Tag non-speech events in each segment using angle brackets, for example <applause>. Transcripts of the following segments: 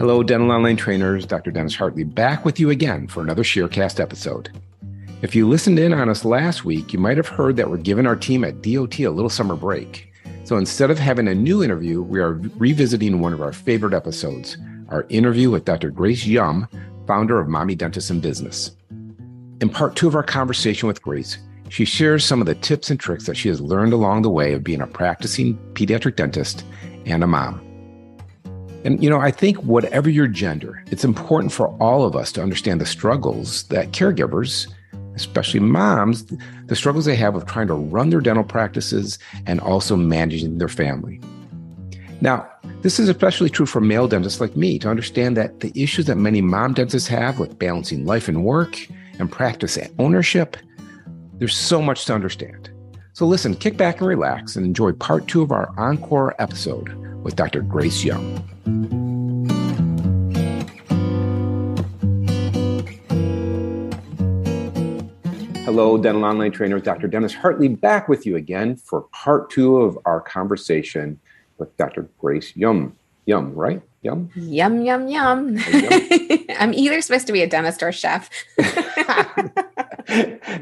Hello, Dental Online trainers. Dr. Dennis Hartley back with you again for another Sharecast episode. If you listened in on us last week, you might have heard that we're giving our team at DOT a little summer break. So instead of having a new interview, we are revisiting one of our favorite episodes our interview with Dr. Grace Yum, founder of Mommy Dentist and Business. In part two of our conversation with Grace, she shares some of the tips and tricks that she has learned along the way of being a practicing pediatric dentist and a mom. And, you know, I think whatever your gender, it's important for all of us to understand the struggles that caregivers, especially moms, the struggles they have of trying to run their dental practices and also managing their family. Now, this is especially true for male dentists like me to understand that the issues that many mom dentists have with balancing life and work and practice ownership, there's so much to understand. So listen, kick back and relax and enjoy part two of our encore episode with Dr. Grace Yum. Hello, dental online trainer Dr. Dennis Hartley, back with you again for part two of our conversation with Dr. Grace Yum. Yum, right? Yum? Yum, yum, yum. <laughs> I'm either supposed to be a dentist or a chef. <laughs>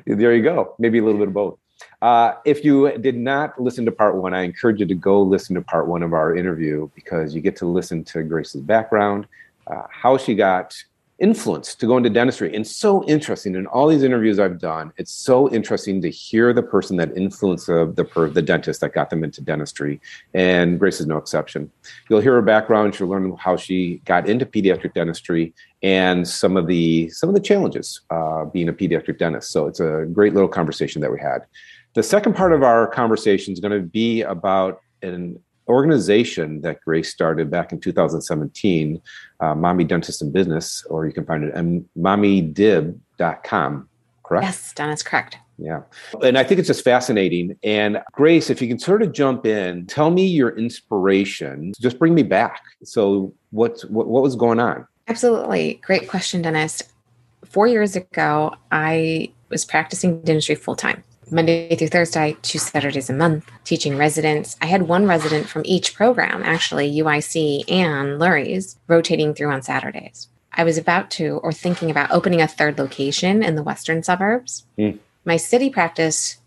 there you go. Maybe a little bit of both. Uh, if you did not listen to part one, I encourage you to go listen to part one of our interview because you get to listen to Grace's background, uh, how she got influence to go into dentistry. And so interesting in all these interviews I've done, it's so interesting to hear the person that influenced the, the, the dentist that got them into dentistry. And Grace is no exception. You'll hear her background. She'll learn how she got into pediatric dentistry and some of the some of the challenges uh, being a pediatric dentist. So it's a great little conversation that we had. The second part of our conversation is going to be about an organization that Grace started back in 2017, uh, Mommy Dentist and Business, or you can find it at mommydib.com, correct? Yes, Dennis, correct. Yeah. And I think it's just fascinating. And Grace, if you can sort of jump in, tell me your inspiration. Just bring me back. So, what's, what, what was going on? Absolutely. Great question, Dennis. Four years ago, I was practicing dentistry full time. Monday through Thursday, two Saturdays a month, teaching residents. I had one resident from each program, actually, UIC and Lurie's, rotating through on Saturdays. I was about to or thinking about opening a third location in the western suburbs. Mm. My city practice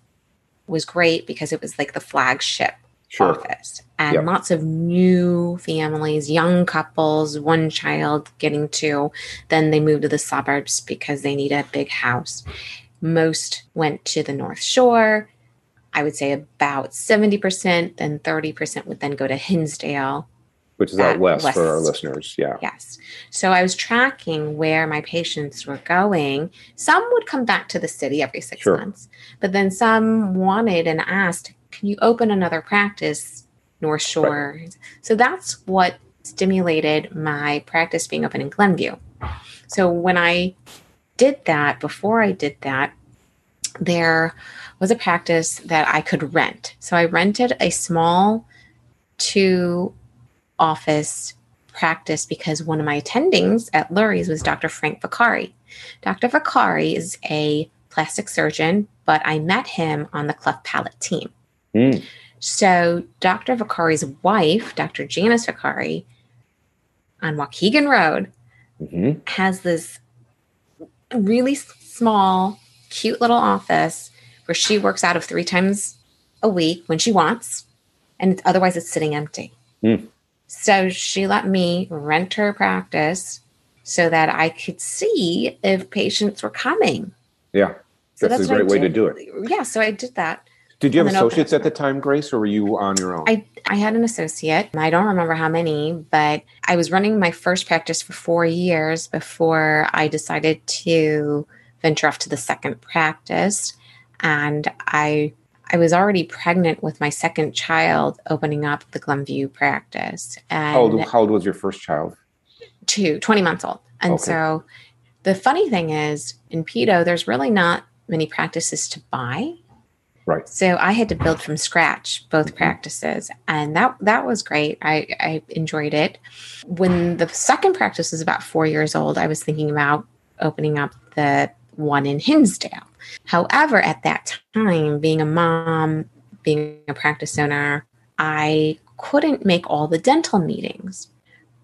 was great because it was like the flagship sure. office and yep. lots of new families, young couples, one child getting two. Then they moved to the suburbs because they need a big house. Most went to the North Shore. I would say about 70%, then 30% would then go to Hinsdale. Which is out west, west, for our listeners. Yeah. Yes. So I was tracking where my patients were going. Some would come back to the city every six sure. months, but then some wanted and asked, can you open another practice North Shore? Right. So that's what stimulated my practice being open in Glenview. So when I did that, before I did that, there was a practice that I could rent. So I rented a small two office practice because one of my attendings at Lurie's was Dr. Frank Vicari. Dr. Vicari is a plastic surgeon, but I met him on the cleft palate team. Mm. So Dr. Vicari's wife, Dr. Janice Vicari, on Waukegan Road, mm-hmm. has this really small, cute little office where she works out of three times a week when she wants, and otherwise it's sitting empty. Mm. So she let me rent her practice so that I could see if patients were coming. Yeah. So that's, that's a great way to do it. Yeah. So I did that. Did you have associates at the time, Grace, or were you on your own? I, I had an associate. I don't remember how many, but I was running my first practice for four years before I decided to venture off to the second practice. And I I was already pregnant with my second child opening up the Glenview practice. And how old, how old was your first child? Two, 20 months old. And okay. so the funny thing is in pedo, there's really not many practices to buy. Right. So I had to build from scratch both mm-hmm. practices, and that that was great. I, I enjoyed it. When the second practice was about four years old, I was thinking about opening up the one in Hinsdale. However, at that time, being a mom, being a practice owner, I couldn't make all the dental meetings.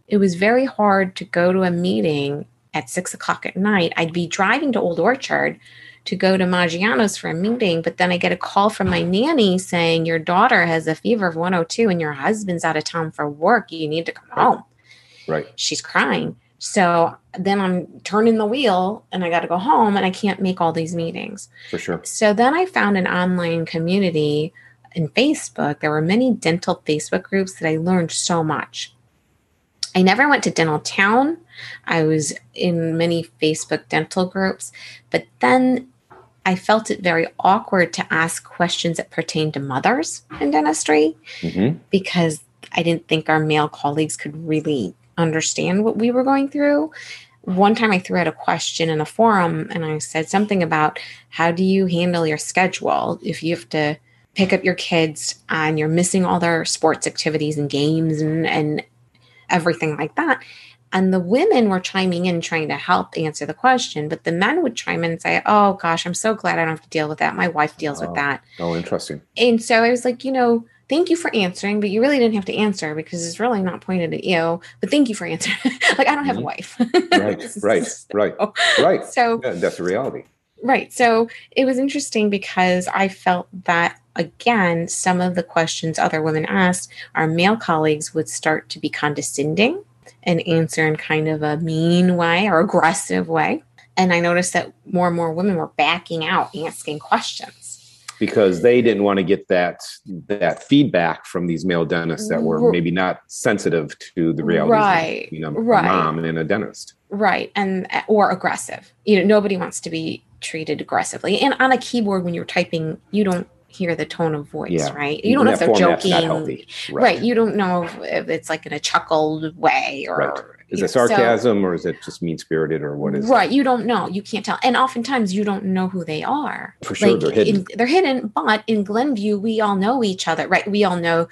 it was very hard to go to a meeting at six o'clock at night. I'd be driving to Old Orchard to go to Maggiano's for a meeting, but then I get a call from my nanny saying, Your daughter has a fever of 102 and your husband's out of town for work. You need to come right. home. Right. She's crying. So then I'm turning the wheel and I got to go home and I can't make all these meetings. For sure. So then I found an online community in Facebook. There were many dental Facebook groups that I learned so much. I never went to Dental Town. I was in many Facebook dental groups, but then I felt it very awkward to ask questions that pertain to mothers in dentistry Mm-hmm. because I didn't think our male colleagues could really understand what we were going through. One time I threw out a question in a forum and I said something about how do you handle your schedule if you have to pick up your kids and you're missing all their sports activities and games and, and everything like that. And the women were chiming in trying to help answer the question, but the men would chime in and say, Oh gosh, I'm so glad I don't have to deal with that. My wife deals Oh. with that. Oh, interesting. And so I was like, you know, thank you for answering, but you really didn't have to answer because it's really not pointed at you. But thank you for answering. <laughs> like I don't have a Mhm. wife. Right, <laughs> right, right, <laughs> right. So Yeah, that's the reality. right. So it was interesting because I felt that again, some of the questions other women asked, our male colleagues would start to be condescending and answer in kind of a mean way or aggressive way. And I noticed that more and more women were backing out asking questions. because they didn't want to get that that feedback from these male dentists that were maybe not sensitive to the reality Right, of you know right. mom and a dentist. Right. And uh, or aggressive. You know, nobody wants to be treated aggressively. And on a keyboard when you're typing, you don't hear the tone of voice, Yeah. right? You don't know if they're joking. healthy. Right. You don't know if, it's like in a chuckled way or Right. Is it know, so- sarcasm or is it just mean spirited or what is it? right. You don't know. You can't tell. And oftentimes you don't know who they are. For sure, they're hidden. In, they're hidden. But in Glenview, we all know each other, right? We all know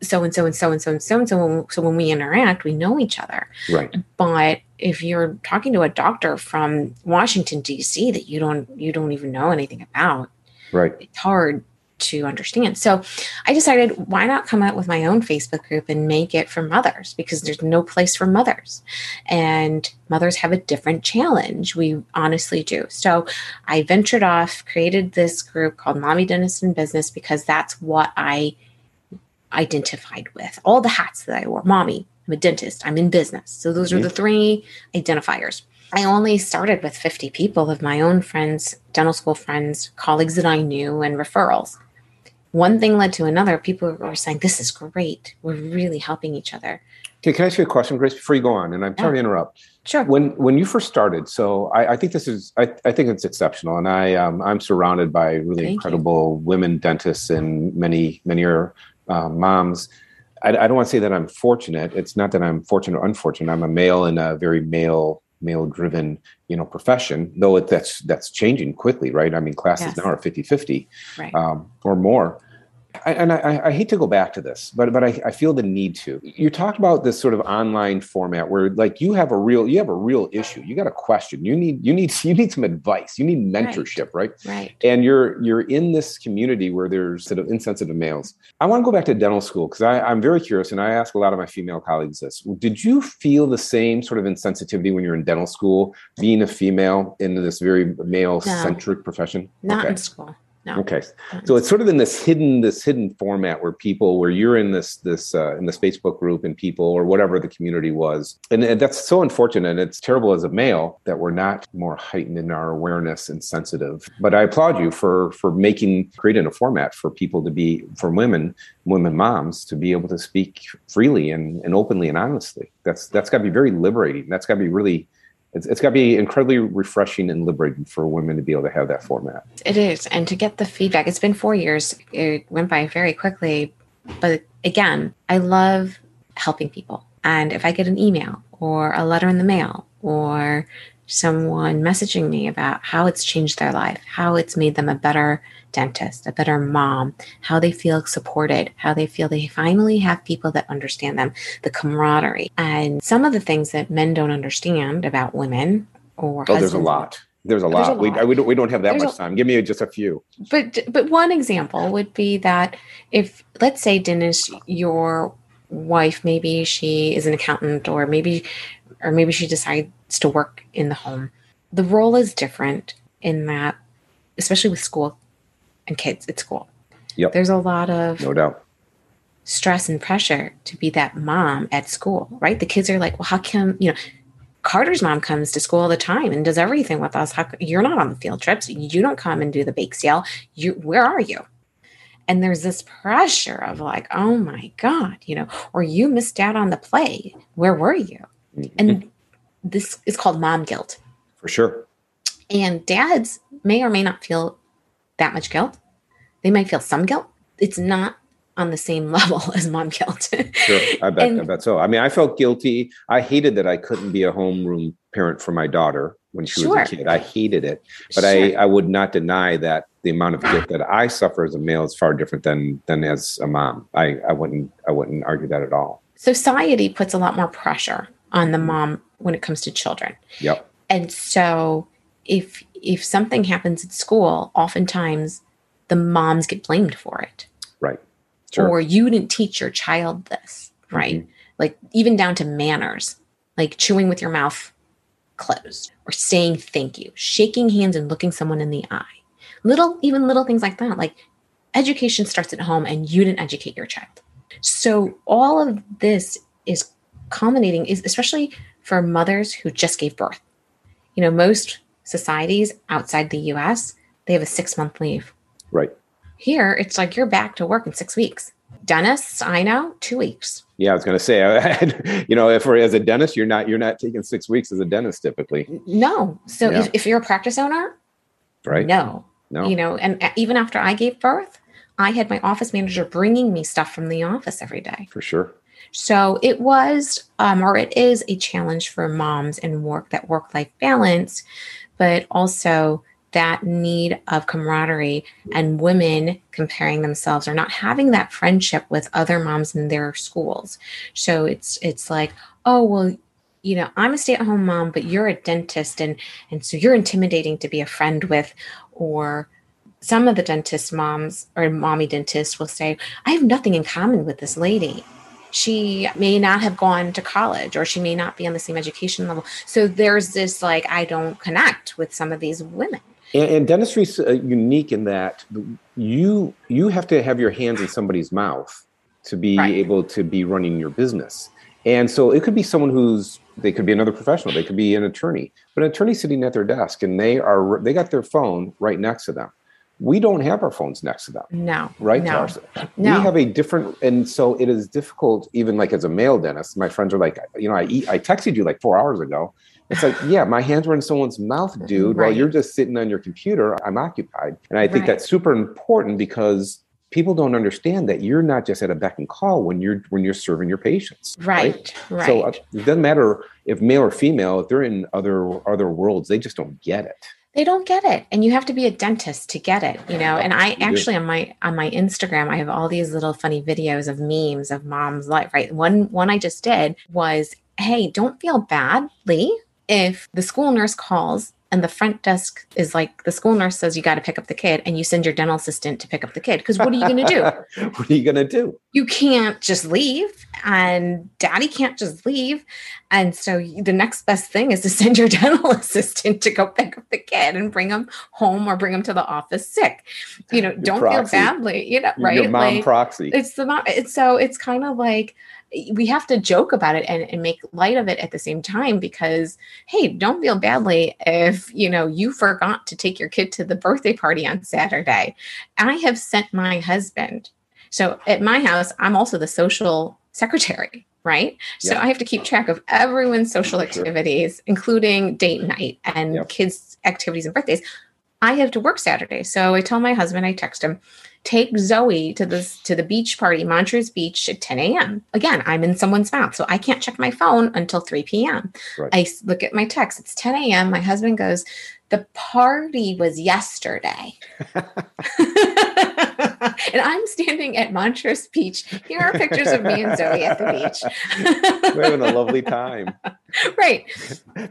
so and so and so and so and so and so. So when we interact, we know each other. Right. But if you're talking to a doctor from Washington D.C. that you don't you don't even know anything about, Right. it's hard to understand. So I decided why not come out with my own Facebook group and make it for mothers because there's no place for mothers. And mothers have a different challenge. We honestly do. So I ventured off, created this group called Mommy Dentist in Business because that's what I identified with. All the hats that I wore. Mommy, I'm a dentist, I'm in business. So those are mm-hmm. the three identifiers. I only started with 50 people of my own friends, dental school friends, colleagues that I knew, and referrals. One thing led to another. People were saying, This is great. We're really helping each other. Okay, can I ask you a question, Grace, before you go on? And I'm sorry to interrupt. Sure. When when you first started, so I, I think this is I, I think it's exceptional, and I um, I'm surrounded by really Thank you. incredible women dentists and many many are uh, moms. I, I don't want to say that I'm fortunate. It's not that I'm fortunate or unfortunate. I'm a male in a very male male driven you know profession though it, that's that's changing quickly right i mean classes Yes. now are 50 50 Right. um, or more. I, and I, I hate to go back to this, but but I, I feel the need to. You talked about this sort of online format where like you have a real you have a real issue. You got a question. You need you need <laughs> you need some advice. You need mentorship, right? right. And you're you're in this community where there's sort of insensitive males. I want to go back to dental school because I'm very curious, and I ask a lot of my female colleagues this. Did you feel the same sort of insensitivity when you're in dental school, being a female in this very male centric profession? Not Okay. in school. No. Okay, so it's sort of in this hidden this hidden format where people where you're in this this uh, in this Facebook group and people or whatever the community was, and, and that's so unfortunate. and It's terrible as a male that we're not more heightened in our awareness and sensitive. But I applaud you for for making creating a format for people to be for women women moms to be able to speak freely and, and openly and honestly. That's that's got to be very liberating. That's got to be really it's, it's got to be incredibly refreshing and liberating for women to be able to have that format. It is. And to get the feedback, it's been four years. It went by very quickly. But again, I love helping people. And if I get an email or a letter in the mail or someone messaging me about how it's changed their life, how it's made them a better dentist, a better mom, how they feel supported, how they feel they finally have people that understand them, the camaraderie. And some of the things that men don't understand about women or Oh, there's a lot. There's a There's a lot. We, lot. we, don't, we don't have that There's much a- time. Give me just a few. but but one example would be that if let's say Dennis, you're wife maybe she is an accountant or maybe or maybe she decides to work in the home the role is different in that especially with school and kids at school Yep. there's a lot of No doubt. stress and pressure to be that mom at school, right? The kids are like, well, how come, you know, Carter's mom comes to school all the time and does everything with us. How you're not on the field trips. You don't come and do the bake sale. You where are you? And there's this pressure of like, oh my God, you know, or you missed out on the play. Where were you? Mm-hmm. And this is called mom guilt. For sure. And dads may or may not feel that much guilt. They might feel some guilt. It's not on the same <laughs> level as mom guilt. Sure. I bet. I bet so. I mean, I felt guilty. I hated that I couldn't be a homeroom parent for my daughter when she was a kid. I hated it, but Sure. I, I would not deny that the amount of guilt that I suffer as a male is far different than than as a mom. I, I wouldn't I wouldn't argue that at all. society puts a lot more pressure on the mom when it comes to children. Yep. And so if if something happens at school, oftentimes the moms get blamed for it. Right. Sure. Mm-hmm. Or you didn't teach your child this, right? Like even down to manners, like chewing with your mouth closed or saying thank you, shaking hands and looking someone in the eye. Little even little things like that. Like education starts at home and you didn't educate your child. So all of this is culminating is especially for mothers who just gave birth. You know, most societies outside the US, they have a 6-month leave. right. Here, it's like you're back to work in 6 weeks. Dentists, I know, 2 weeks. Yeah, I was going to say, <laughs> you know, if as a dentist, you're not you're not taking six weeks as a dentist typically, No. So Yeah. if, if you're a practice owner, right? no. No. You know, and uh, even after I gave birth, I had my office manager bringing me stuff from the office every day. for sure. So it was, um, or it is a challenge for moms and work that work life balance, but also that need of camaraderie and women comparing themselves or not having that friendship with other moms in their schools. So it's it's like, oh well, you know, I'm a stay-at-home mom, but you're a dentist and and so you're intimidating to be a friend with, or some of the dentist moms or mommy dentists will say, I have nothing in common with this lady she may not have gone to college or she may not be on the same education level. So there's this like, I don't connect with some of these women. And, and dentistry is uh, unique in that you you have to have your hands in somebody's mouth to be Right. able to be running your business. And so it could be someone who's they could be another professional, they could be an attorney, but an attorney sitting at their desk and they are they got their phone right next to them. We don't have our phones next to them, No. right? No. No. We have a different, and so it is difficult. Even like as a male dentist, my friends are like, you know, I eat, I texted you like four hours ago. It's like, yeah, my hands were in someone's mouth, <laughs> dude. While you're just sitting on your computer, I'm occupied. And I think Right. that's super important because people don't understand that you're not just at a beck and call when you're when you're serving your patients. Right. Right. So uh, it doesn't matter if male or female. If they're in other other worlds, they just don't get it. They don't get it. And you have to be a dentist to get it, you know. And I actually on my on my Instagram, I have all these little funny videos of memes of mom's life, right? One one I just did was, hey, don't feel badly if the school nurse calls and the front desk is like the school nurse says you got to pick up the kid and you send your dental assistant to pick up the kid because what are you going to do <laughs> what are you gonna do? you can't just leave and daddy can't just leave and so the next best thing is to <laughs> send your dental <laughs> assistant to go pick up the kid and bring him home or bring him to the office sick you know Your don't proxy. feel badly you know right Your mom Like, proxy. it's the mom it's so it's kind of like we have to joke about it and, and make light of it at the same time because hey don't feel badly if you know you forgot to take your kid to the birthday party on saturday. I have sent my husband. So at my house i'm also the social secretary right? So i have to keep track of everyone's social activities including date night and Yep. kids activities and birthdays. I have to work saturday. So i tell my husband i text him take Zoe to this to the beach party, Montrose Beach at 10 a.m. Again, I'm in someone's mouth, so I can't check my phone until 3 p.m. Right. I look at my text. It's 10 a.m. My husband goes, "The party was yesterday," <laughs> and I'm standing at Montrose Beach. Here are pictures of me and Zoe at the beach. <laughs> We're having a lovely <laughs> time right.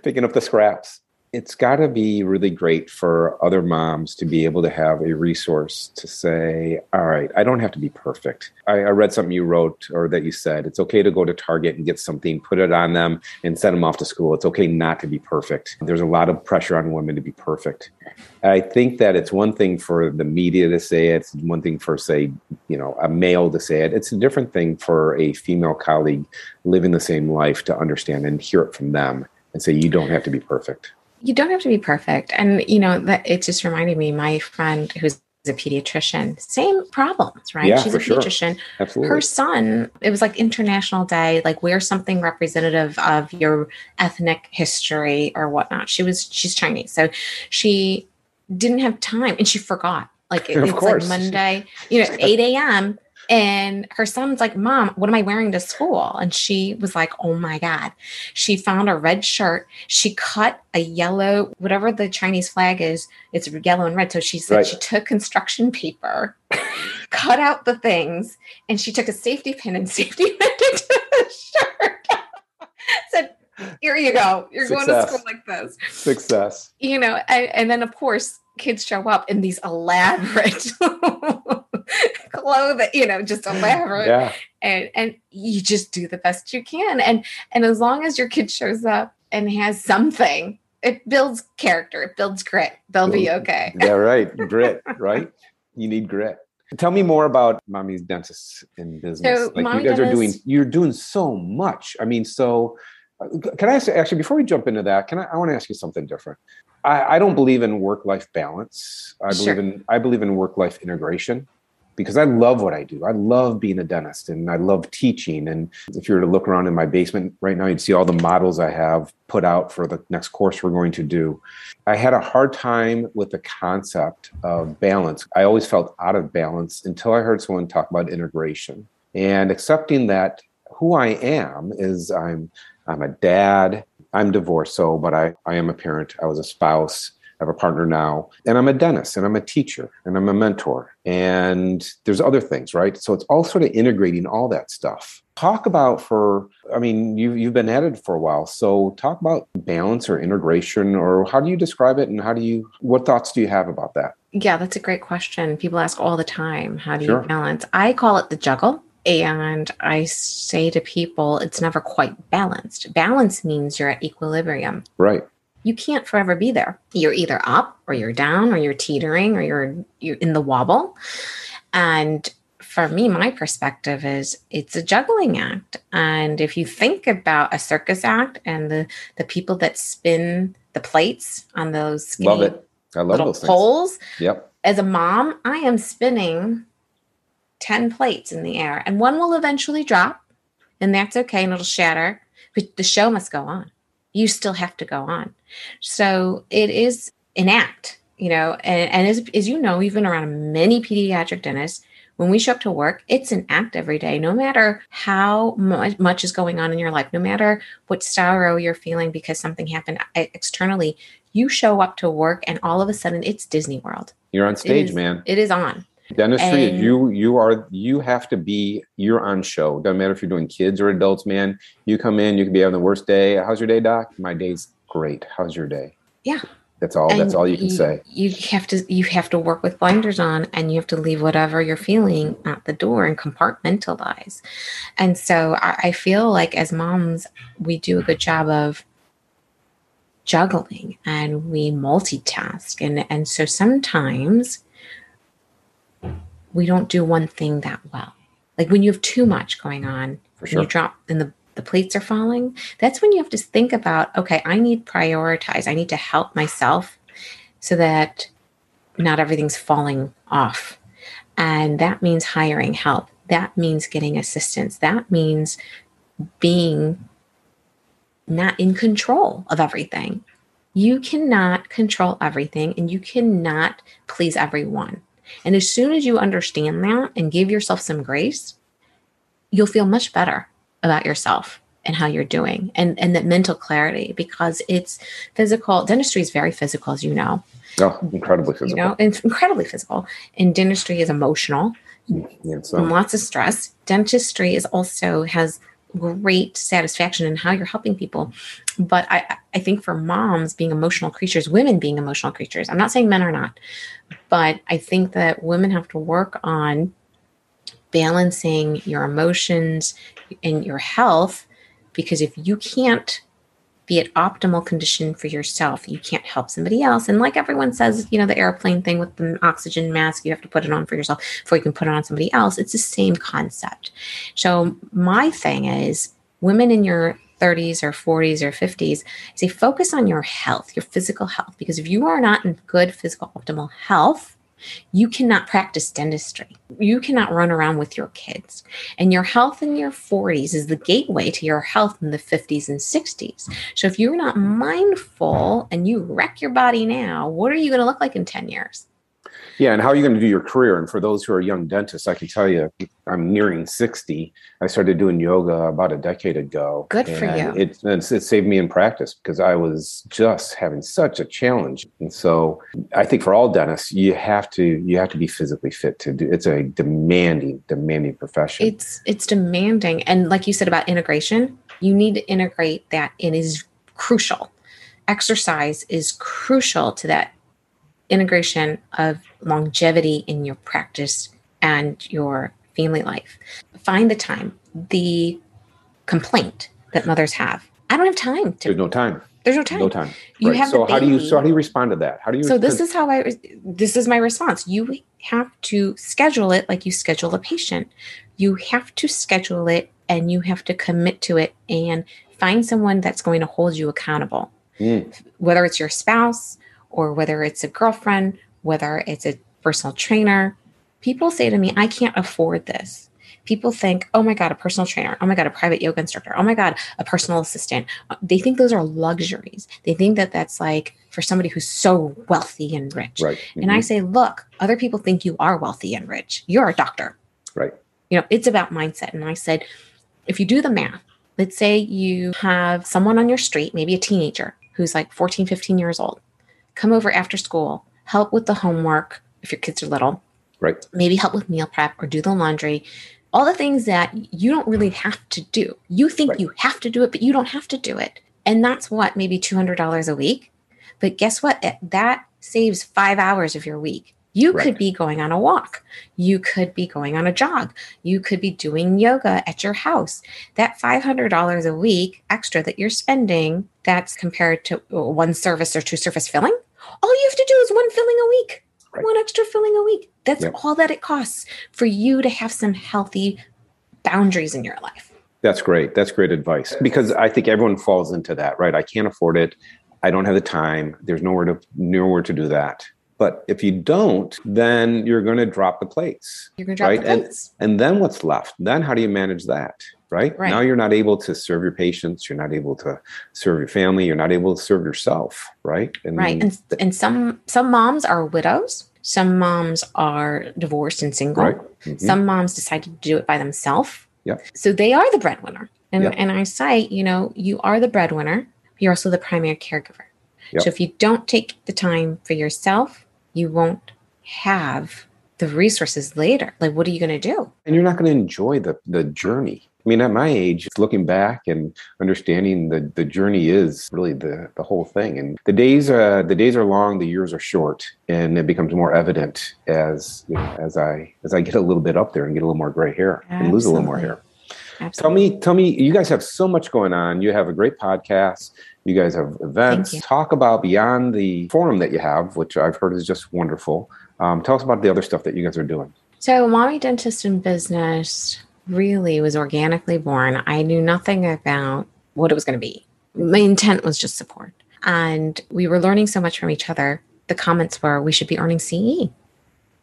picking up the scraps. It's got to be really great for other moms to be able to have a resource to say, all right, I don't have to be perfect. I, I, read something you wrote or that you said, it's okay to go to Target and get something, put it on them, and send them off to school. It's okay not to be perfect. There's a lot of pressure on women to be perfect. I think that it's one thing for the media to say it, it's one thing for, say, you know, a male to say it. It's a different thing for a female colleague living the same life to understand and hear it from them and say, you don't have to be perfect you don't have to be perfect. And, you know, that it just reminded me, my friend who's a pediatrician, same problems, right? Yeah, She's a pediatrician. Sure. Absolutely. Her son, it was like International Day, like wear something representative of your ethnic history or whatnot. She was, she's Chinese. So she didn't have time and she forgot. Like it, it's course. like Monday, you know, <laughs> 8 a.m. And her son's like, Mom, what am I wearing to school? And she was like, Oh my God. She found a red shirt. She cut a yellow, whatever the Chinese flag is, it's yellow and red. So she said right. she took construction paper, cut out the things, and she took a safety pin and <laughs> safety pinned it to the shirt. <laughs> said, <laughs> here you go. You're Success. going to school like this. Success. You know, and, and then of course kids show up in these elaborate <laughs> clothing, you know, just elaborate. Yeah. And and you just do the best you can. And and as long as your kid shows up and has something, it builds character, it builds grit. They'll be okay. yeah, right. <laughs> Grit, right? You need grit. Tell me more about mommy's dentists in business. So, like you guys are doing you're doing so much. I mean, so Uh, can I ask actually before we jump into that, can I I want to ask you something different. I, I don't believe in work-life balance. I Sure. believe in I believe in work-life integration because I love what I do. I love being a dentist and I love teaching. And if you were to look around in my basement right now, you'd see all the models I have put out for the next course we're going to do. I had a hard time with the concept of balance. I always felt out of balance until I heard someone talk about integration and accepting that who I am is I'm I'm a dad. I'm divorced, so but I, I am a parent. I was a spouse. I have a partner now, and I'm a dentist, and I'm a teacher, and I'm a mentor, and there's other things, right? So it's all sort of integrating all that stuff. Talk about for, I mean, you you've been at it for a while, so talk about balance or integration, or how do you describe it, and how do you, what thoughts do you have about that? Yeah, that's a great question. People ask all the time, how do Sure. you balance? I call it the juggle. And I say to people, it's never quite balanced. Balance means you're at equilibrium. Right. You can't forever be there. You're either up or you're down or you're teetering or you're you're in the wobble. And for me, my perspective is it's a juggling act. And if you think about a circus act and the the people that spin the plates on those skinny Love it. I love little those things. poles, Yep. as a mom, I am spinning 10 plates in the air, and one will eventually drop, and that's okay, and it'll shatter, but the show must go on. You still have to go on. So it is an act, you know, and, and as, as you know, even around many pediatric dentists, when we show up to work, it's an act every day, no matter how mu- much is going on in your life, no matter what sorrow you're feeling because something happened uh, externally, you show up to work and all of a sudden it's Disney World. You're on stage, is- man. It is on. Dentistry, And- you you are you have to be you're on show. Doesn't matter if you're doing kids or adults, man. You come in, you can be having the worst day. How's your day, doc? My day's great. How's your day? Yeah. That's all. that's all you can say. You have to you have to work with blinders on and you have to leave whatever you're feeling at the door and compartmentalize. And so I, I feel like as moms, we do a good job of juggling and we multitask. And and so sometimes we don't do one thing that well. Like when you have too much going on, For and sure. you drop and the, the plates are falling, that's when you have to think about, okay, I need prioritize. I need to help myself so that not everything's falling off. And that means hiring help. That means getting assistance. That means being not in control of everything. You cannot control everything and you cannot please everyone. And as soon as you understand that and give yourself some grace, you'll feel much better about yourself and how you're doing and, and that mental clarity because it's physical. Dentistry is very physical, as you know, Oh, incredibly physical. you know, it's incredibly physical. And dentistry is emotional yeah, and lots of stress. Dentistry is also has great satisfaction in how you're helping people. But I, I think for moms being emotional creatures, women being emotional creatures, I'm not saying men are not, but I think that women have to work on balancing your emotions and your health because if you can't be at optimal condition for yourself. You can't help somebody else. And like everyone says, you know, the airplane thing with the oxygen mask, you have to put it on for yourself before you can put it on somebody else. It's the same concept. So my thing is women in your 30s or 40s or 50s, say focus on your health, your physical health, because if you are not in good physical optimal health, you cannot practice dentistry. You cannot run around with your kids. And your health in your 40s is the gateway to your health in the 50s and 60s. So if you're not mindful and you wreck your body now, what are you going to look like in 10 years? Yeah, and how are you going to do your career? And for those who are young dentists, I can tell you, I'm nearing 60. I started doing yoga about a decade ago. Good for you. It, it saved me in practice because I was just having such a challenge. And so I think for all dentists, you have to you have to be physically fit to do. It's a demanding, demanding profession. It's it's demanding, and like you said about integration, you need to integrate that. It is crucial. Exercise is crucial to that integration of longevity in your practice and your family life. Find the time. The complaint that mothers have. I don't have time to. There's no time. There's no time. No time. You right. have so how do you so how do you respond to that? How do you? So this is how I. This is my response. You have to schedule it like you schedule a patient. You have to schedule it and you have to commit to it and find someone that's going to hold you accountable. Mm. Whether it's your spouse, or whether it's a girlfriend, whether it's a personal trainer, people say to me, I can't afford this. People think, oh my God, a personal trainer. Oh my God, a private yoga instructor. Oh my God, a personal assistant. They think those are luxuries. They think that that's like for somebody who's so wealthy and rich. Right. Mm-hmm. And I mm-hmm. say, look, other people think you are wealthy and rich. You're a doctor. Right. You know, it's about mindset. And I said, if you do the math, let's say you have someone on your street, maybe a teenager who's like 14, 15 years old come over after school, help with the homework if your kids are little. Right. Maybe help with meal prep or do the laundry. All the things that you don't really have to do. You think right. you have to do it, but you don't have to do it. And that's what, maybe $200 a week. But guess what? That saves five hours of your week. You right. could be going on a walk. You could be going on a jog. You could be doing yoga at your house. That $500 a week extra that you're spending, that's compared to uh, one service or two service filling. All you have to do is one filling a week, right. one extra filling a week. That's yep. all that it costs for you to have some healthy boundaries in your life. That's great. That's great advice because I think everyone falls into that, right? I can't afford it. I don't have the time. There's nowhere to nowhere to do that. But if you don't, then you're going to drop the plates. You're going to drop right? the plates. And, and then what's left? Then how do you manage that? Right? right? Now you're not able to serve your patients. You're not able to serve your family. You're not able to serve yourself. Right? And right. And, and some some moms are widows. Some moms are divorced and single. Right. Mm-hmm. Some moms decide to do it by themselves. Yeah. So they are the breadwinner. And, yep. and I say, you know, you are the breadwinner. You're also the primary caregiver. Yep. So if you don't take the time for yourself, you won't have the resources later. Like, what are you going to do? And you're not going to enjoy the, the journey. I mean, at my age, looking back and understanding the, the journey is really the, the whole thing. And the days uh, the days are long, the years are short, and it becomes more evident as you know, as I as I get a little bit up there and get a little more gray hair Absolutely. and lose a little more hair. Absolutely. Tell me, tell me, you guys have so much going on. You have a great podcast. You guys have events. Talk about beyond the forum that you have, which I've heard is just wonderful. Um, tell us about the other stuff that you guys are doing. So, Mommy Dentist in Business really was organically born. I knew nothing about what it was going to be. My intent was just support. And we were learning so much from each other. The comments were, we should be earning CE.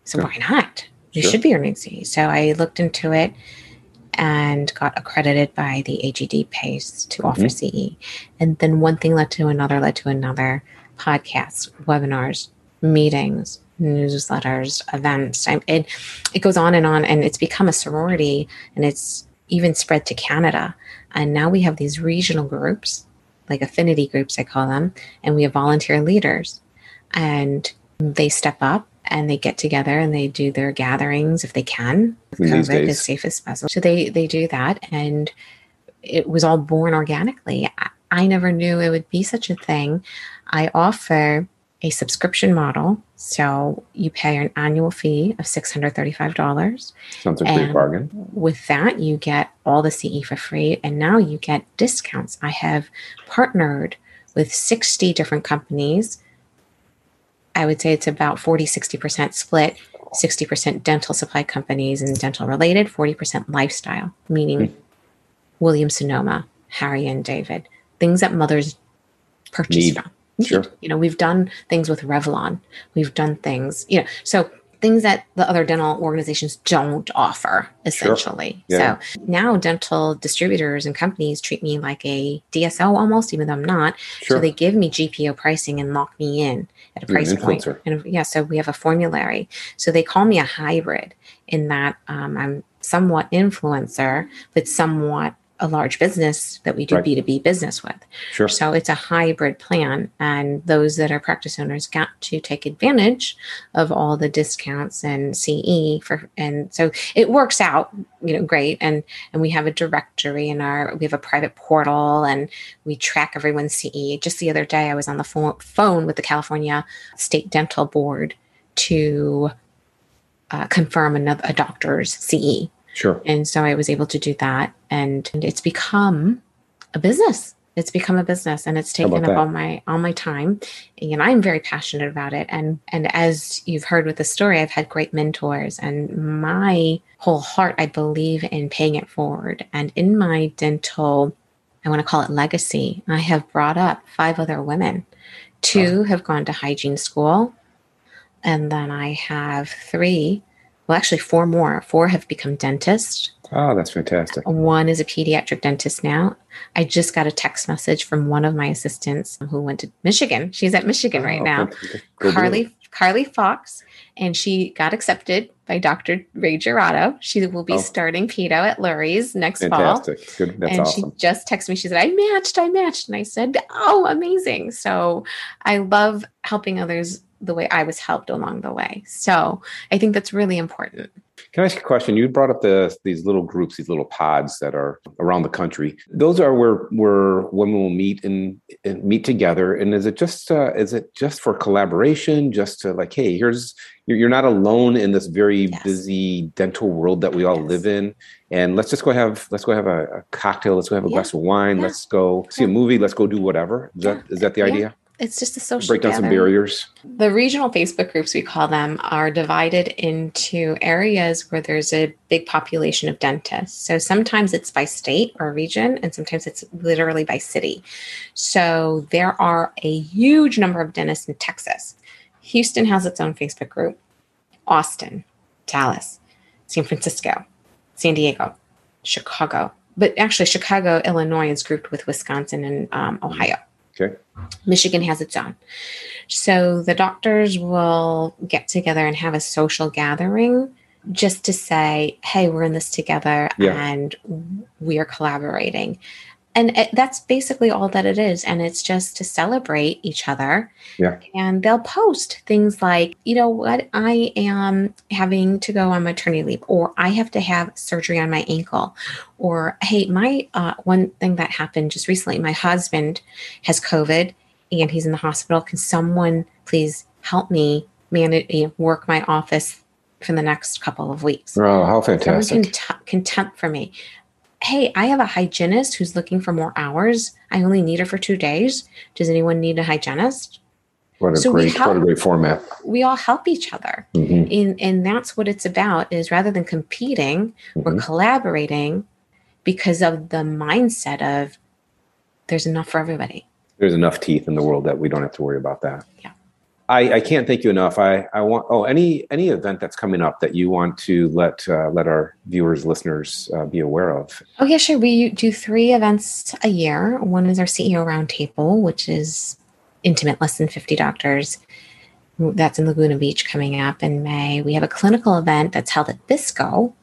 So, why not? You sure. should be earning CE. So, I looked into it and got accredited by the AGD PACE to mm-hmm. offer CE. And then one thing led to another, led to another podcasts, webinars, meetings, newsletters, events. I, it, it goes on and on, and it's become a sorority and it's even spread to Canada. And now we have these regional groups, like affinity groups, I call them, and we have volunteer leaders. And they step up and they get together and they do their gatherings if they can. COVID as safe as possible. So they they do that, and it was all born organically. I, I never knew it would be such a thing. I offer a subscription model. So you pay an annual fee of $635. Sounds a great bargain. With that, you get all the CE for free. And now you get discounts. I have partnered with 60 different companies. I would say it's about 40, 60% split 60% dental supply companies and dental related, 40% lifestyle, meaning mm. Williams Sonoma, Harry and David, things that mothers purchase Need. from. Sure. You know, we've done things with Revlon. We've done things, you know, so things that the other dental organizations don't offer essentially. Sure. Yeah. So now dental distributors and companies treat me like a DSO almost, even though I'm not. Sure. So they give me GPO pricing and lock me in at a price point. And yeah, so we have a formulary. So they call me a hybrid in that um, I'm somewhat influencer, but somewhat a large business that we do right. B2B business with. Sure. So it's a hybrid plan. And those that are practice owners got to take advantage of all the discounts and CE for and so it works out, you know, great. And and we have a directory in our we have a private portal and we track everyone's CE. Just the other day I was on the phone, phone with the California State Dental Board to uh, confirm another, a doctor's CE Sure. And so I was able to do that. And it's become a business. It's become a business and it's taken up all my all my time. And I'm very passionate about it. And and as you've heard with the story, I've had great mentors and my whole heart, I believe in paying it forward. And in my dental, I want to call it legacy, I have brought up five other women. Two have gone to hygiene school. And then I have three well, actually, four more. Four have become dentists. Oh, that's fantastic. One is a pediatric dentist now. I just got a text message from one of my assistants who went to Michigan. She's at Michigan oh, right now. Carly Carly Fox, and she got accepted by Dr. Ray Gerardo. She will be oh. starting pedo at Lurie's next fantastic. fall. Good. That's and awesome. she just texted me. She said, "I matched. I matched," and I said, "Oh, amazing!" So I love helping others the way I was helped along the way. So I think that's really important. Can I ask a question? You brought up the these little groups, these little pods that are around the country. Those are where where women will meet and, and meet together. And is it just uh, is it just for collaboration? Just to like, hey, here's you're, not alone in this very yes. busy dental world that we all yes. live in. And let's just go have let's go have a, a cocktail. Let's go have a yeah. glass of wine. Yeah. Let's go see a movie. Let's go do whatever. Is that is that the idea? It's just a social break down gathering. some barriers. The regional facebook groups we call them are divided into areas where there's a big population of dentists. So sometimes it's by state or region and sometimes it's literally by city. So there are a huge number of dentists in texas. Houston has its own facebook group. Austin dallas san francisco san diego chicago. But actually chicago illinois is grouped with wisconsin and um, ohio Okay. Michigan has its own. So the doctors will get together and have a social gathering just to say, hey, we're in this together yeah. and we are collaborating and it, that's basically all that it is. And it's just to celebrate each other. Yeah. And they'll post things like you know what? I am having to go on maternity leave or i have to have surgery on my ankle or hey my uh, one thing that happened just recently my husband has covid and he's in the hospital. Can someone please help me manage work my office for the next couple of weeks? Oh how fantastic someone can, t- can temp for me hey, I have a hygienist who's looking for more hours. I only need her for two days. Does anyone need a hygienist? What a so great, help, what a great format. We all help each other. Mm-hmm. And, and that's what it's about is rather than competing, mm-hmm. we're collaborating because of the mindset of there's enough for everybody. There's enough teeth in the world that we don't have to worry about that. Yeah. I, I can't thank you enough. I, I want oh any any event that's coming up that you want to let uh, let our viewers listeners uh, be aware of. Oh yeah, sure. We do three events a year. One is our CEO roundtable, which is intimate, less than fifty doctors. That's in Laguna Beach coming up in May. We have a clinical event that's held at Bisco,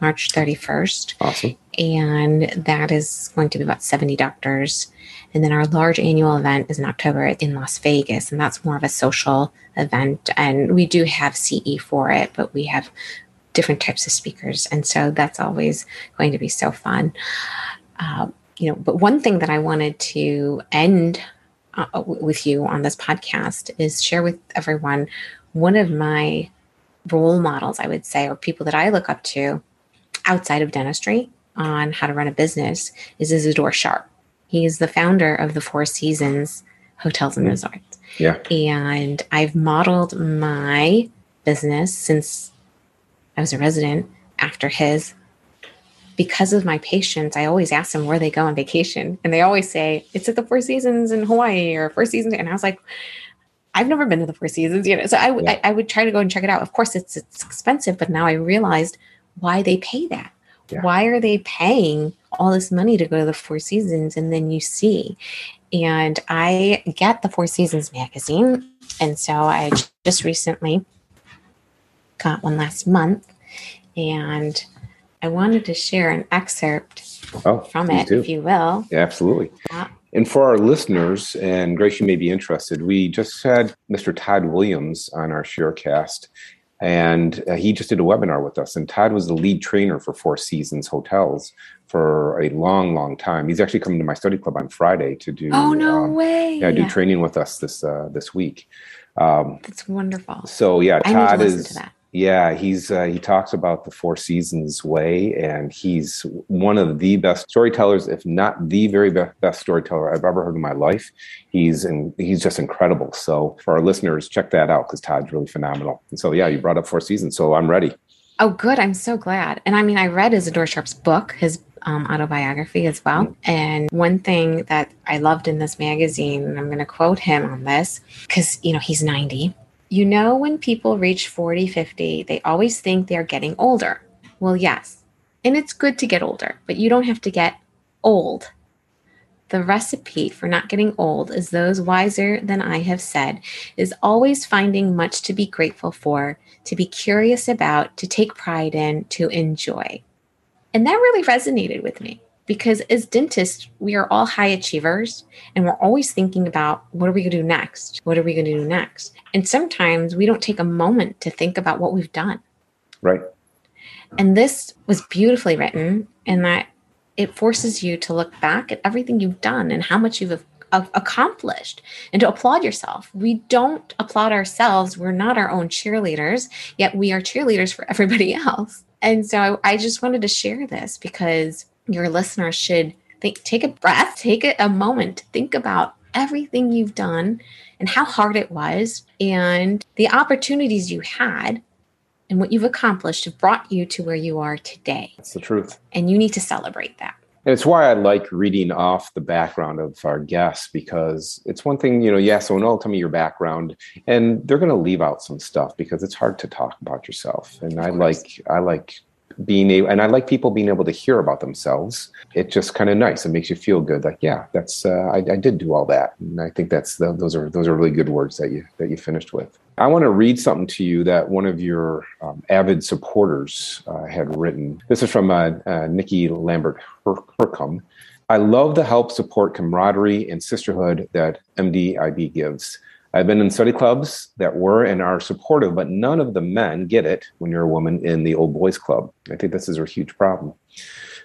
March thirty first. Awesome. And that is going to be about seventy doctors and then our large annual event is in October in Las Vegas, and that's more of a social event. And we do have CE for it, but we have different types of speakers. And so that's always going to be so fun. Uh, you know, but one thing that I wanted to end uh, with you on this podcast is share with everyone one of my role models, I would say, or people that I look up to outside of dentistry on how to run a business is Isadore Sharp. He is the founder of the Four Seasons Hotels and mm. Resorts. Yeah. And I've modeled my business since I was a resident after his. Because of my patients, I always ask them where they go on vacation. And they always say, it's at the Four Seasons in Hawaii or Four Seasons. And I was like, I've never been to the Four Seasons, you know. So I, yeah. I, I, would try to go and check it out. Of course, it's it's expensive, but now I realized why they pay that. Yeah. Why are they paying all this money to go to the Four Seasons? And then you see, and I get the Four Seasons magazine, and so I just recently got one last month, and I wanted to share an excerpt oh, from it, do. if you will. Yeah, absolutely. Uh, and for our listeners, and Grace, you may be interested, we just had Mr. Todd Williams on our Sharecast, and uh, he just did a webinar with us. And Todd was the lead trainer for Four Seasons Hotels for a long, long time. He's actually coming to my study club on Friday to do. Oh no um, way! Yeah, do training with us this uh, this week. Um, That's wonderful. So yeah, Todd is yeah, he's uh, he talks about the Four Seasons way, and he's one of the best storytellers, if not the very best, best storyteller I've ever heard in my life. He's and he's just incredible. So for our listeners, check that out because Todd's really phenomenal. And so yeah, you brought up Four Seasons, so I'm ready. Oh, good! I'm so glad. And I mean, I read Isadore Sharp's book, his um, autobiography as well. Mm-hmm. And one thing that I loved in this magazine, and I'm going to quote him on this because you know he's 90 you know, when people reach 40, 50, they always think they're getting older. Well, yes. And it's good to get older, but you don't have to get old. The recipe for not getting old, as those wiser than I have said, is always finding much to be grateful for, to be curious about, to take pride in, to enjoy. And that really resonated with me because as dentists, we are all high achievers and we're always thinking about what are we going to do next? What are we going to do next? And sometimes we don't take a moment to think about what we've done. Right. And this was beautifully written in that it forces you to look back at everything you've done and how much you've accomplished and to applaud yourself. We don't applaud ourselves. We're not our own cheerleaders, yet we are cheerleaders for <laughs> everybody else. And so I just wanted to share this because your listeners should think, take a breath, take a, a moment, think about everything you've done and how hard it was and the opportunities you had and what you've accomplished have brought you to where you are today. That's the truth. And you need to celebrate that. And it's why I like reading off the background of our guests because it's one thing, you know, yeah, oh, so no, tell me your background. And they're gonna leave out some stuff because it's hard to talk about yourself. And I like I like being able and i like people being able to hear about themselves. It's just kind of nice. It makes you feel good. Like yeah that's uh, I, I, did do all that. And i think that's the, those are those are really good words that you that you finished with. I want to read something to you that one of your um, avid supporters uh, had written. This is from uh, uh nikki lambert hercom i love the help support camaraderie and sisterhood that mdib gives I've been in study clubs that were and are supportive, but none of the men get it when you're a woman in the old boys club. I think this is a huge problem.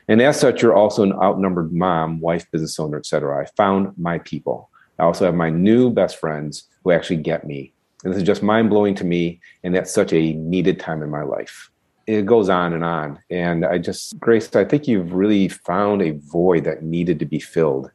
And as such, you're also an outnumbered mom, wife, business owner, etc. I found my people. I also have my new best friends who actually get me. And this is just mind blowing to me. And that's such a needed time in my life. It goes on and on. And I just, Grace, I think you've really found a void that needed to be filled.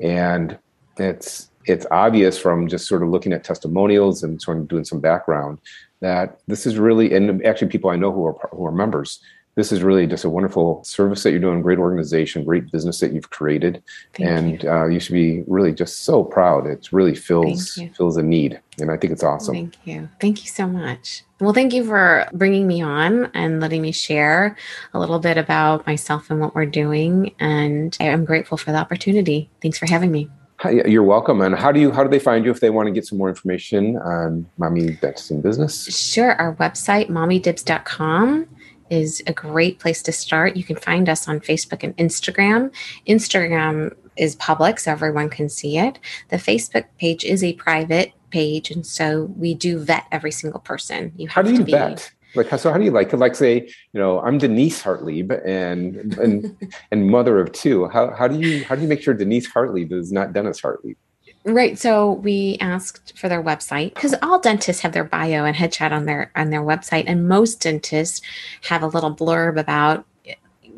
And it's it's obvious from just sort of looking at testimonials and sort of doing some background that this is really, and actually people I know who are who are members, this is really just a wonderful service that you're doing, great organization, great business that you've created, Thank and you. Uh, you. should be really just so proud. It really fills fills a need, and I think it's awesome. Thank you, thank you so much. Well, thank you for bringing me on and letting me share a little bit about myself and what we're doing, and I am grateful for the opportunity. Thanks for having me. You're welcome. And how do you how do they find you if they want to get some more information on Mommy Dentist Business? Sure. Our website, mommydibs.com, is a great place to start. You can find us on Facebook and Instagram. Instagram is public, so everyone can see it. The Facebook page is a private page, and so we do vet every single person. You have how do you to be, vet? Like, so how do you like, like say, you know, I'm Denise Hartlieb and, and, <laughs> and mother of two. How, how do you, how do you make sure Denise Hartlieb is not Dennis Hartlieb? Right. So we asked for their website because all dentists have their bio and headshot on their on their website, and most dentists have a little blurb about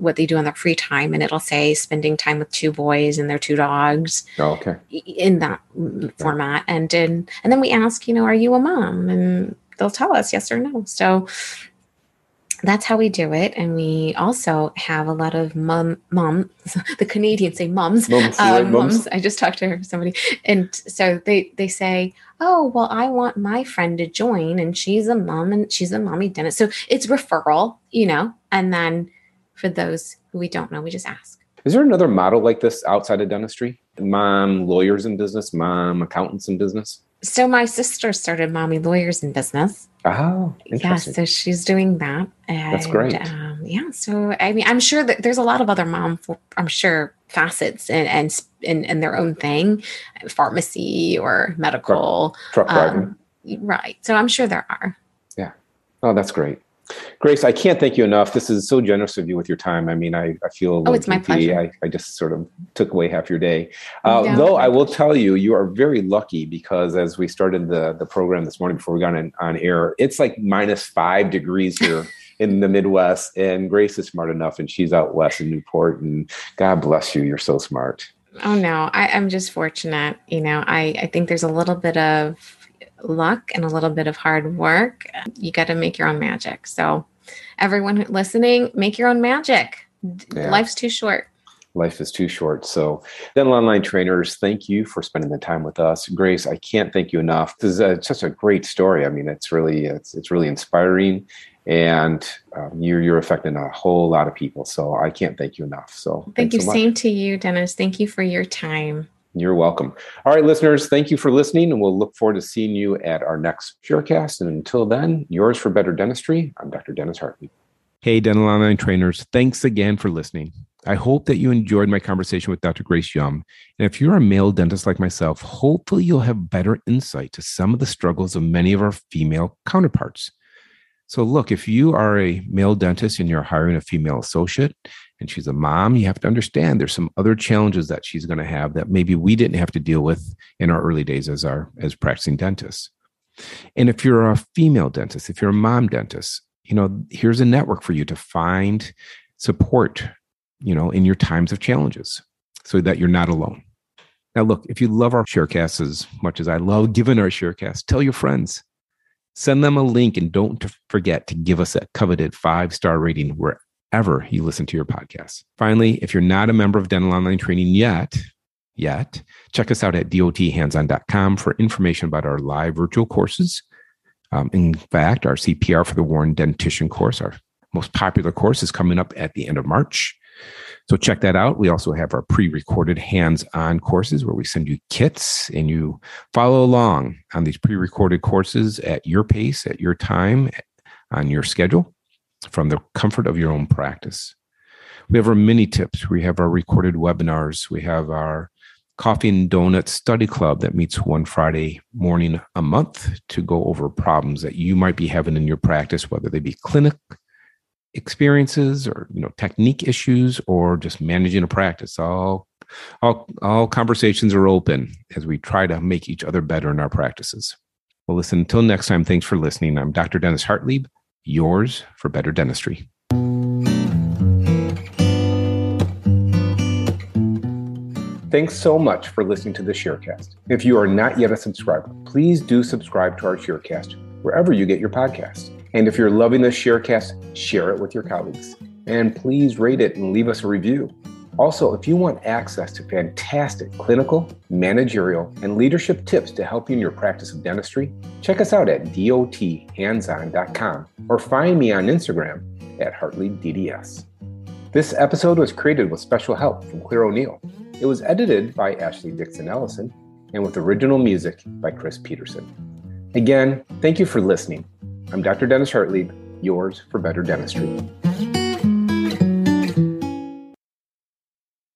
what they do in their free time, and it'll say spending time with two boys and their two dogs. Oh, okay. In that format, and in, and then we ask, you know, are you a mom? And they'll tell us yes or no. So that's how we do it. And we also have a lot of mom, mom, <laughs> the Canadians say mums, mums, uh, mums. I just talked to somebody. And so they, they say, oh, well, I want my friend to join and she's a mom and she's a mommy dentist. So it's referral, you know, and then for those who we don't know, we just ask. Is there another model like this outside of dentistry? Mom lawyers in business, mom accountants in business? So my sister started Mommy Lawyers in Business. Oh, yeah. So she's doing that. And, That's great. Um, yeah. So I mean, I'm sure that there's a lot of other mom, For, I'm sure, facets and and and, in their own thing, pharmacy or medical, truck, truck driving. Um, right. So I'm sure there are. Yeah. Oh, that's great. Grace, I can't thank you enough. This is so generous of you with your time. I mean, I, I feel oh, it's my pleasure. I, I just sort of took away half your day. Uh, no, though I will tell you, you are very lucky because as we started the, the program this morning before we got on, on air, it's like minus five degrees here <laughs> in the Midwest. And Grace is smart enough and she's out west in Newport. And God bless you. You're so smart. Oh, no, I, I'm just fortunate. You know, I, I think there's a little bit of luck and a little bit of hard work, you got to make your own magic. So, everyone listening, make your own magic. Yeah. Life's too short. Life is too short. So, dental online trainers, thank you for spending the time with us. Grace, I can't thank you enough. This is a, such a great story. I mean, it's really it's it's really inspiring, and um, you're you're affecting a whole lot of people. So, I can't thank you enough. So, thank you. So Same to you, Dennis. Thank you for your time. You're welcome. All right, listeners, thank you for listening, and we'll look forward to seeing you at our next Sharecast. And until then, yours for better dentistry. I'm Dr. Dennis Hartlieb. Hey, dental online trainers, thanks again for listening. I hope that you enjoyed my conversation with Dr. Grace Yum. And if you're a male dentist like myself, hopefully you'll have better insight to some of the struggles of many of our female counterparts. So, look, if you are a male dentist and you're hiring a female associate, and she's a mom, you have to understand there's some other challenges that she's going to have that maybe we didn't have to deal with in our early days as our as practicing dentists. And if you're a female dentist, if you're a mom dentist, you know, here's a network for you to find support, you know, in your times of challenges so that you're not alone. Now, look, if you love our sharecasts as much as I love giving our sharecast, tell your friends. Send them a link and don't forget to give us that coveted five star rating where ever you listen to your podcast. Finally, if you're not a member of Dental Online Training yet, yet, check us out at dothandson.com for information about our live virtual courses. Um, in fact, our CPR for the Worn Dentition course, our most popular course, is coming up at the end of March. So check that out. We also have our pre-recorded hands-on courses where we send you kits and you follow along on these pre-recorded courses at your pace, at your time, on your schedule from the comfort of your own practice. We have our mini tips. We have our recorded webinars. We have our coffee and donut study club that meets one Friday morning a month to go over problems that you might be having in your practice, whether they be clinic experiences or you know technique issues or just managing a practice. All all all conversations are open as we try to make each other better in our practices. Well, listen, until next time, thanks for listening. I'm Dr. Dennis Hartlieb yours for better dentistry. Thanks so much for listening to the Sharecast. If you are not yet a subscriber, please do subscribe to our Sharecast wherever you get your podcasts. And if you're loving this Sharecast, share it with your colleagues. And please rate it and leave us a review. Also, if you want access to fantastic clinical, managerial, and leadership tips to help you in your practice of dentistry, check us out at dothandson.com or find me on Instagram at HartleyDDS. This episode was created with special help from Claire O'Neill. It was edited by Ashley Dixon Ellison and with original music by Chris Peterson. Again, thank you for listening. I'm Dr. Dennis Hartlieb, yours for better dentistry.